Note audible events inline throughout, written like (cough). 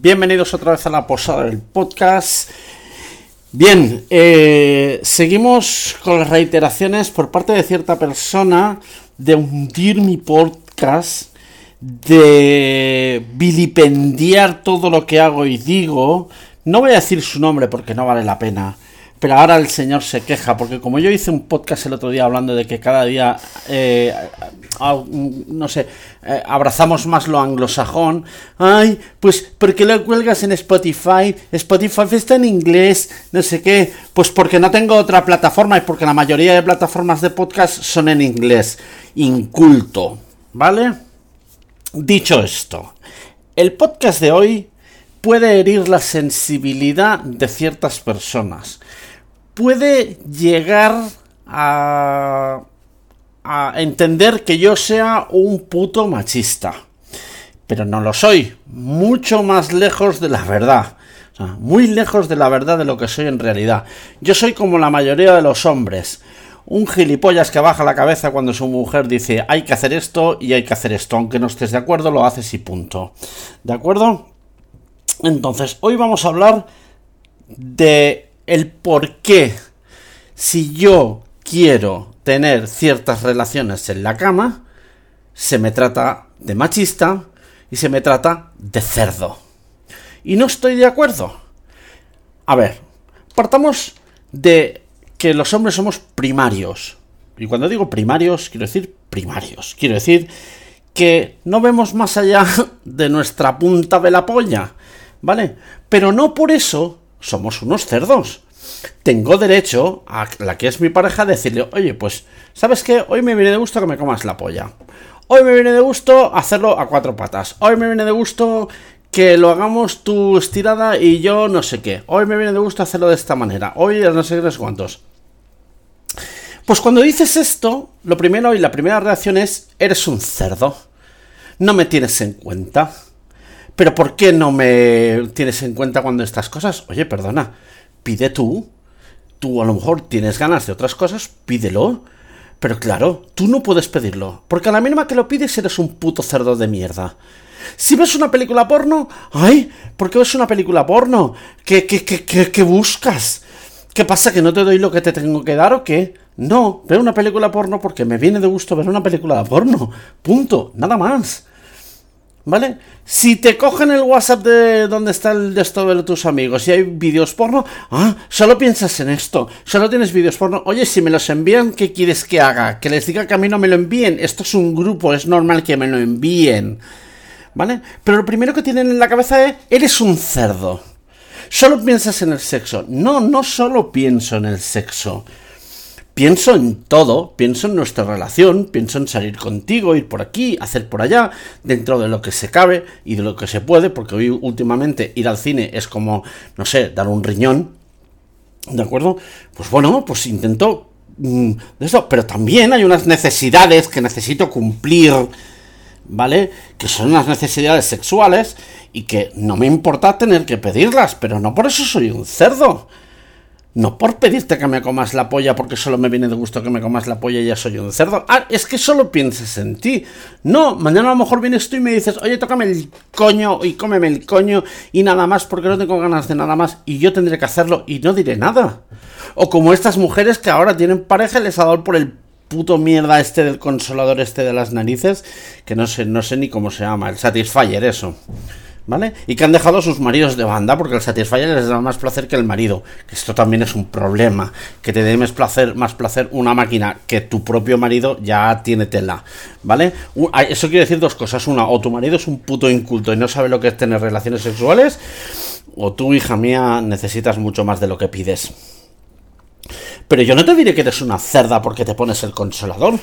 Bienvenidos otra vez a la posada del podcast. Bien, eh, seguimos con las reiteraciones por parte de cierta persona de hundir mi podcast, de vilipendiar todo lo que hago y digo. No voy a decir su nombre porque no vale la pena. Pero ahora el señor se queja, porque como yo hice un podcast el otro día hablando de que cada día, eh, no sé, eh, abrazamos más lo anglosajón, ay, pues ¿por qué lo cuelgas en Spotify? Spotify está en inglés, no sé qué, pues porque no tengo otra plataforma y porque la mayoría de plataformas de podcast son en inglés, inculto, ¿vale? Dicho esto, el podcast de hoy puede herir la sensibilidad de ciertas personas puede llegar a, entender que yo sea un puto machista. Pero no lo soy. Mucho más lejos de la verdad. muy lejos de la verdad de lo que soy en realidad. Yo soy como la mayoría de los hombres. Un gilipollas que baja la cabeza cuando su mujer dice hay que hacer esto y hay que hacer esto. Aunque no estés de acuerdo, lo haces y punto. ¿De acuerdo? Entonces, hoy vamos a hablar de el por qué si yo quiero tener ciertas relaciones en la cama, se me trata de machista y se me trata de cerdo. Y no estoy de acuerdo. A ver, partamos de que los hombres somos primarios. Y cuando digo primarios, quiero decir primarios. Quiero decir que no vemos más allá (laughs) de nuestra punta de la polla. ¿Vale? Pero no por eso somos unos cerdos. Tengo derecho a la que es mi pareja decirle, oye, pues, ¿sabes qué? Hoy me viene de gusto que me comas la polla. Hoy me viene de gusto hacerlo a cuatro patas. Hoy me viene de gusto que lo hagamos tu estirada y yo no sé qué. Hoy me viene de gusto hacerlo de esta manera. Hoy no sé qué cuántos. Pues cuando dices esto, lo primero y la primera reacción es, eres un cerdo. No me tienes en cuenta. Pero ¿por qué no me tienes en cuenta cuando estas cosas? Oye, perdona, pide tú. Tú a lo mejor tienes ganas de otras cosas, pídelo. Pero claro, tú no puedes pedirlo, porque a la mínima que lo pides eres un puto cerdo de mierda. Si ves una película porno, ¡ay! ¿Por qué ves una película porno? ¿Qué, qué, qué, qué, qué buscas? ¿Qué pasa? ¿Que no te doy lo que te tengo que dar o qué? No, veo una película porno porque me viene de gusto ver una película porno. Punto, nada más. ¿Vale? Si te cogen el WhatsApp de donde está el de esto de tus amigos y hay vídeos porno, ah, solo piensas en esto, solo tienes vídeos porno. Oye, si me los envían, ¿qué quieres que haga? Que les diga que a mí no me lo envíen. Esto es un grupo, es normal que me lo envíen. ¿Vale? Pero lo primero que tienen en la cabeza es, eres un cerdo. Solo piensas en el sexo. No, no solo pienso en el sexo pienso en todo, pienso en nuestra relación, pienso en salir contigo, ir por aquí, hacer por allá, dentro de lo que se cabe y de lo que se puede, porque hoy últimamente ir al cine es como, no sé, dar un riñón, ¿de acuerdo? Pues bueno, pues intento mm, de eso, pero también hay unas necesidades que necesito cumplir, ¿vale? Que son unas necesidades sexuales y que no me importa tener que pedirlas, pero no por eso soy un cerdo. No por pedirte que me comas la polla porque solo me viene de gusto que me comas la polla y ya soy un cerdo. Ah, es que solo pienses en ti. No, mañana a lo mejor vienes tú y me dices, oye, tócame el coño y cómeme el coño y nada más porque no tengo ganas de nada más y yo tendré que hacerlo y no diré nada. O como estas mujeres que ahora tienen pareja y les ha dado por el puto mierda este del consolador este de las narices, que no sé, no sé ni cómo se llama, el Satisfyer, eso. ¿Vale? Y que han dejado a sus maridos de banda porque el Satisfyer les da más placer que el marido. Que esto también es un problema. Que te dé más placer, más placer una máquina que tu propio marido ya tiene tela. ¿Vale? Eso quiere decir dos cosas. Una, o tu marido es un puto inculto y no sabe lo que es tener relaciones sexuales. O tú, hija mía, necesitas mucho más de lo que pides. Pero yo no te diré que eres una cerda porque te pones el consolador.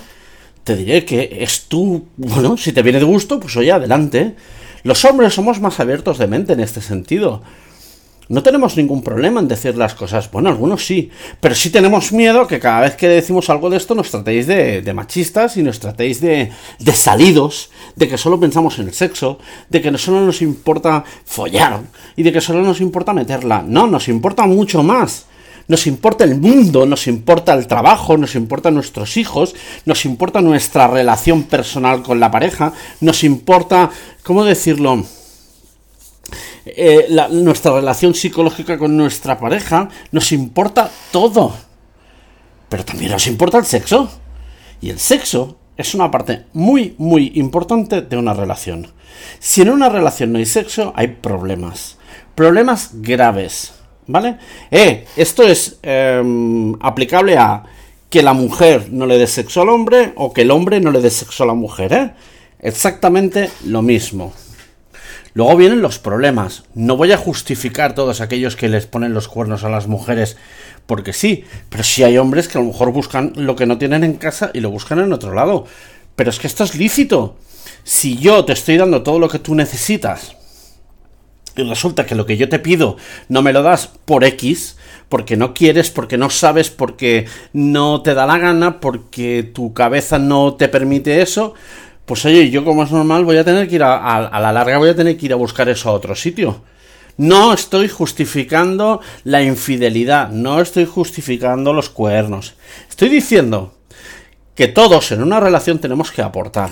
Te diré que es tú. Bueno, si te viene de gusto, pues oye, adelante. Los hombres somos más abiertos de mente en este sentido. No tenemos ningún problema en decir las cosas. Bueno, algunos sí. Pero sí tenemos miedo que cada vez que decimos algo de esto nos tratéis de, machistas y nos tratéis de, de, salidos, de que solo pensamos en el sexo, de que solo nos importa follar y de que solo nos importa meterla. No, nos importa mucho más. Nos importa el mundo, nos importa el trabajo, nos importa nuestros hijos, nos importa nuestra relación personal con la pareja, nos importa, ¿cómo decirlo? eh, nuestra relación psicológica con nuestra pareja, nos importa todo. Pero también nos importa el sexo. Y el sexo es una parte muy, muy importante de una relación. Si en una relación no hay sexo, hay problemas. Problemas graves. ¿Vale? Eh, esto es em, aplicable a que la mujer no le dé sexo al hombre o que el hombre no le dé sexo a la mujer, ¿eh? Exactamente lo mismo. Luego vienen los problemas. No voy a justificar todos aquellos que les ponen los cuernos a las mujeres porque sí, pero sí hay hombres que a lo mejor buscan lo que no tienen en casa y lo buscan en otro lado. Pero es que esto es lícito. Si yo te estoy dando todo lo que tú necesitas y resulta que lo que yo te pido no me lo das por X, porque no quieres, porque no sabes, porque no te da la gana, porque tu cabeza no te permite eso, pues oye, yo como es normal voy a tener que ir a, a, la larga voy a tener que ir a buscar eso a otro sitio. No estoy justificando la infidelidad, no estoy justificando los cuernos. Estoy diciendo que todos en una relación tenemos que aportar.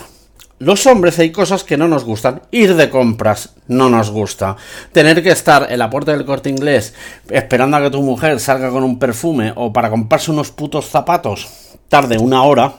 Los hombres hay cosas que no nos gustan. Ir de compras no nos gusta. Tener que estar en la puerta del corte inglés esperando a que tu mujer salga con un perfume o para comprarse unos putos zapatos tarde una hora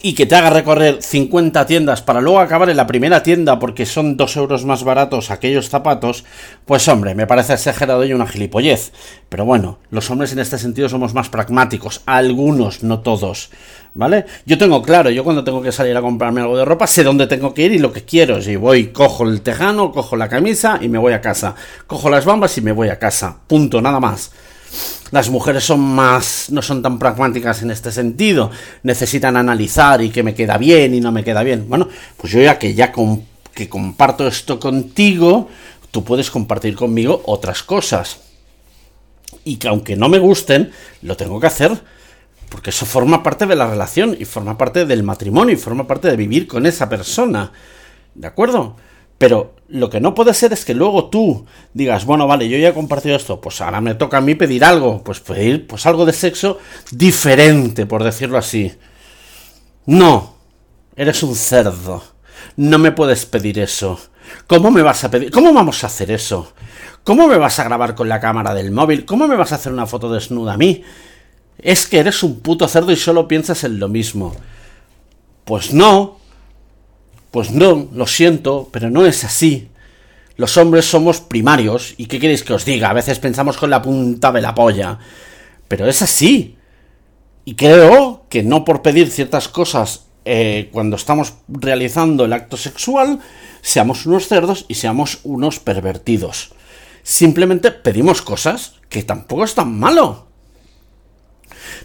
y que te haga recorrer 50 tiendas para luego acabar en la primera tienda porque son 2 euros más baratos aquellos zapatos, pues hombre, me parece exagerado y una gilipollez. Pero bueno, los hombres en este sentido somos más pragmáticos, algunos, no todos. ¿Vale? Yo tengo claro, yo cuando tengo que salir a comprarme algo de ropa, sé dónde tengo que ir y lo que quiero. Si voy, cojo el tejano, cojo la camisa y me voy a casa. Cojo las bambas y me voy a casa. Punto, nada más. Las mujeres son más, no son tan pragmáticas en este sentido. Necesitan analizar y que me queda bien y no me queda bien. Bueno, pues yo ya que ya que comparto esto contigo, tú puedes compartir conmigo otras cosas. Y que aunque no me gusten, lo tengo que hacer. Porque eso forma parte de la relación y forma parte del matrimonio y forma parte de vivir con esa persona. ¿De acuerdo? Pero lo que no puede ser es que luego tú digas, bueno, vale, yo ya he compartido esto, pues ahora me toca a mí pedir algo, pues pedir pues algo de sexo diferente, por decirlo así. No, eres un cerdo. No me puedes pedir eso. ¿Cómo me vas a pedir? ¿Cómo vamos a hacer eso? ¿Cómo me vas a grabar con la cámara del móvil? ¿Cómo me vas a hacer una foto desnuda a mí? Es que eres un puto cerdo y solo piensas en lo mismo. Pues no, pues no, lo siento, pero no es así. Los hombres somos primarios, ¿y qué queréis que os diga? A veces pensamos con la punta de la polla. Pero es así. Y creo que no por pedir ciertas cosas eh, cuando estamos realizando el acto sexual, seamos unos cerdos y seamos unos pervertidos. Simplemente pedimos cosas que tampoco es tan malo.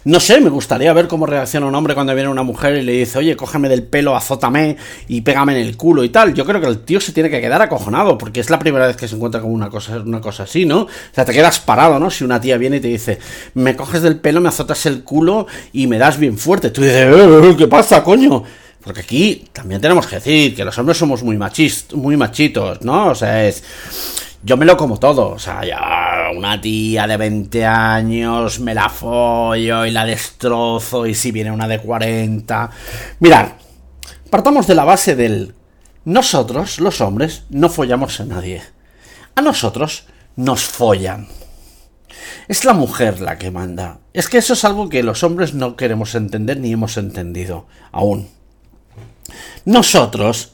No sé, me gustaría ver cómo reacciona un hombre cuando viene una mujer y le dice, oye, cógeme del pelo, azótame y pégame en el culo y tal. Yo creo que el tío se tiene que quedar acojonado, porque es la primera vez que se encuentra con una cosa, una cosa así, ¿no? O sea, te quedas parado, ¿no? Si una tía viene y te dice, me coges del pelo, me azotas el culo y me das bien fuerte. Tú dices, eh, eh, ¿qué pasa, coño? Porque aquí también tenemos que decir que los hombres somos muy machistas, muy machitos, ¿no? O sea, es yo me lo como todo. O sea, ya una tía de 20 años me la follo y la destrozo. Y si viene una de 40. Mirad, partamos de la base del. Nosotros, los hombres, no follamos a nadie. A nosotros nos follan. Es la mujer la que manda. Es que eso es algo que los hombres no queremos entender ni hemos entendido aún. Nosotros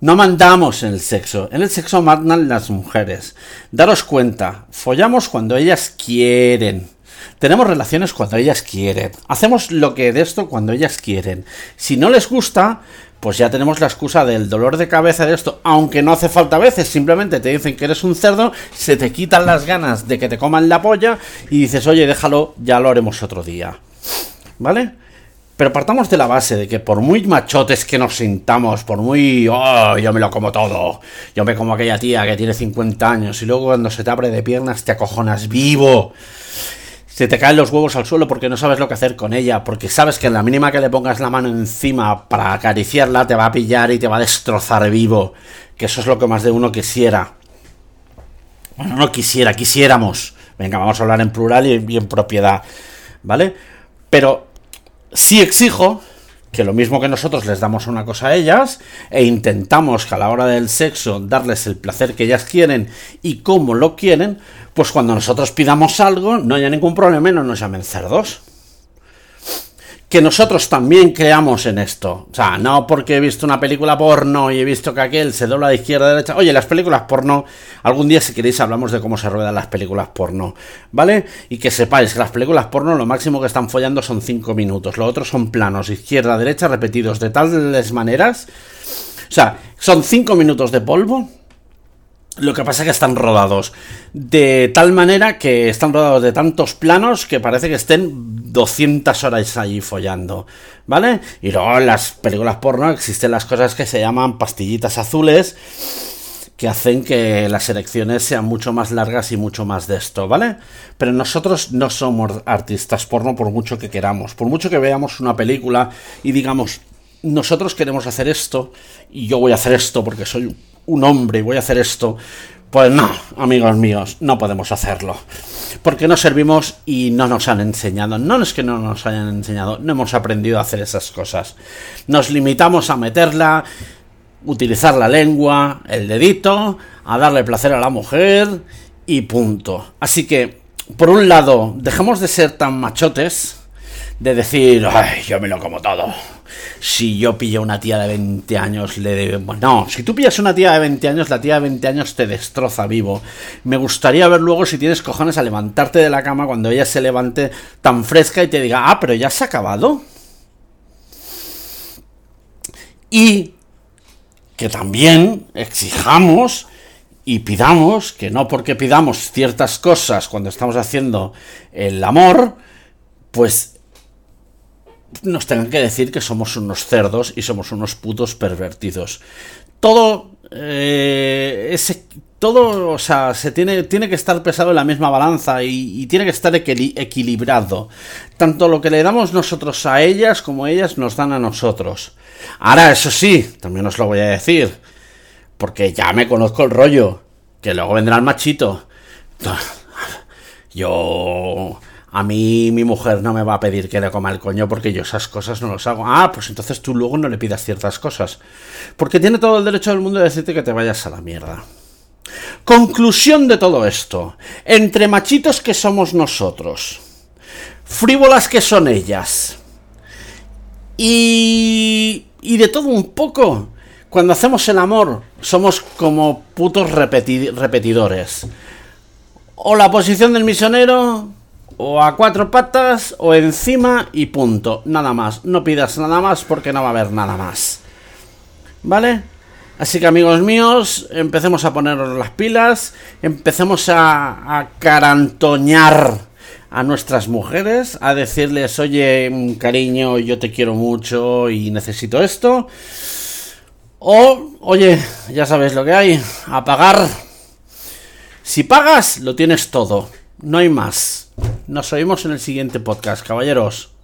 no mandamos en el sexo, en el sexo mandan las mujeres. Daros cuenta, follamos cuando ellas quieren. Tenemos relaciones cuando ellas quieren. Hacemos lo que de esto cuando ellas quieren. Si no les gusta, pues ya tenemos la excusa del dolor de cabeza de esto, aunque no hace falta a veces, simplemente te dicen que eres un cerdo, se te quitan las ganas de que te coman la polla y dices, oye, déjalo, ya lo haremos otro día. ¿Vale? Pero partamos de la base de que por muy machotes que nos sintamos, por muy, oh, yo me lo como todo, yo me como aquella tía que tiene 50 años y luego cuando se te abre de piernas te acojonas vivo. Se te caen los huevos al suelo porque no sabes lo que hacer con ella, porque sabes que en la mínima que le pongas la mano encima para acariciarla te va a pillar y te va a destrozar vivo. Que eso es lo que más de uno quisiera. Bueno, no quisiera, quisiéramos. Venga, vamos a hablar en plural y en propiedad. ¿Vale? Pero sí exijo que lo mismo que nosotros les damos una cosa a ellas e intentamos que a la hora del sexo darles el placer que ellas quieren y cómo lo quieren, pues cuando nosotros pidamos algo no haya ningún problema y no nos llamen cerdos que nosotros también creamos en esto. O sea, no porque he visto una película porno y he visto que aquel se dobla de izquierda a derecha. Oye, las películas porno, algún día si queréis hablamos de cómo se ruedan las películas porno, ¿vale? Y que sepáis que las películas porno lo máximo que están follando son 5 minutos. Lo otro son planos, izquierda, a derecha, repetidos de tales maneras. O sea, son 5 minutos de polvo lo que pasa es que están rodados de tal manera que están rodados de tantos planos que parece que estén 200 horas allí follando, ¿vale? Y luego en las películas porno existen las cosas que se llaman pastillitas azules que hacen que las elecciones sean mucho más largas y mucho más de esto, ¿vale? Pero nosotros no somos artistas porno por mucho que queramos, por mucho que veamos una película y digamos, nosotros queremos hacer esto y yo voy a hacer esto porque soy un hombre y voy a hacer esto. Pues no, amigos míos, no podemos hacerlo. Porque no servimos y no nos han enseñado. No es que no nos hayan enseñado, no hemos aprendido a hacer esas cosas. Nos limitamos a meterla, utilizar la lengua, el dedito, a darle placer a la mujer y punto. Así que, por un lado, dejamos de ser tan machotes, de decir, ay, yo me lo como todo si yo pillo una tía de 20 años, le no, si tú pillas una tía de 20 años, la tía de 20 años te destroza vivo. Me gustaría ver luego si tienes cojones a levantarte de la cama cuando ella se levante tan fresca y te diga, ah, pero ya se ha acabado. Y que también exijamos y pidamos que no porque pidamos ciertas cosas cuando estamos haciendo el amor, pues nos tengan que decir que somos unos cerdos y somos unos putos pervertidos. Todo eh, ese, todo, o sea, se tiene, tiene que estar pesado en la misma balanza y, tiene que estar equilibrado. Tanto lo que le damos nosotros a ellas como ellas nos dan a nosotros. Ahora, eso sí, también os lo voy a decir, porque ya me conozco el rollo, que luego vendrá el machito. (laughs) Yo a mí mi mujer no me va a pedir que le coma el coño porque yo esas cosas no las hago. Ah, pues entonces tú luego no le pidas ciertas cosas. Porque tiene todo el derecho del mundo de decirte que te vayas a la mierda. Conclusión de todo esto. Entre machitos que somos nosotros, frívolas que son ellas, y, y de todo un poco. Cuando hacemos el amor, somos como putos repetidores. O la posición del misionero, o a cuatro patas o encima y punto. Nada más. No pidas nada más porque no va a haber nada más. ¿Vale? Así que amigos míos, empecemos a ponernos las pilas, empecemos a, carantoñar a nuestras mujeres, a decirles, oye, cariño, yo te quiero mucho y necesito esto. O, oye, ya sabes lo que hay, a pagar. Si pagas, lo tienes todo, no hay más. Nos oímos en el siguiente podcast, caballeros.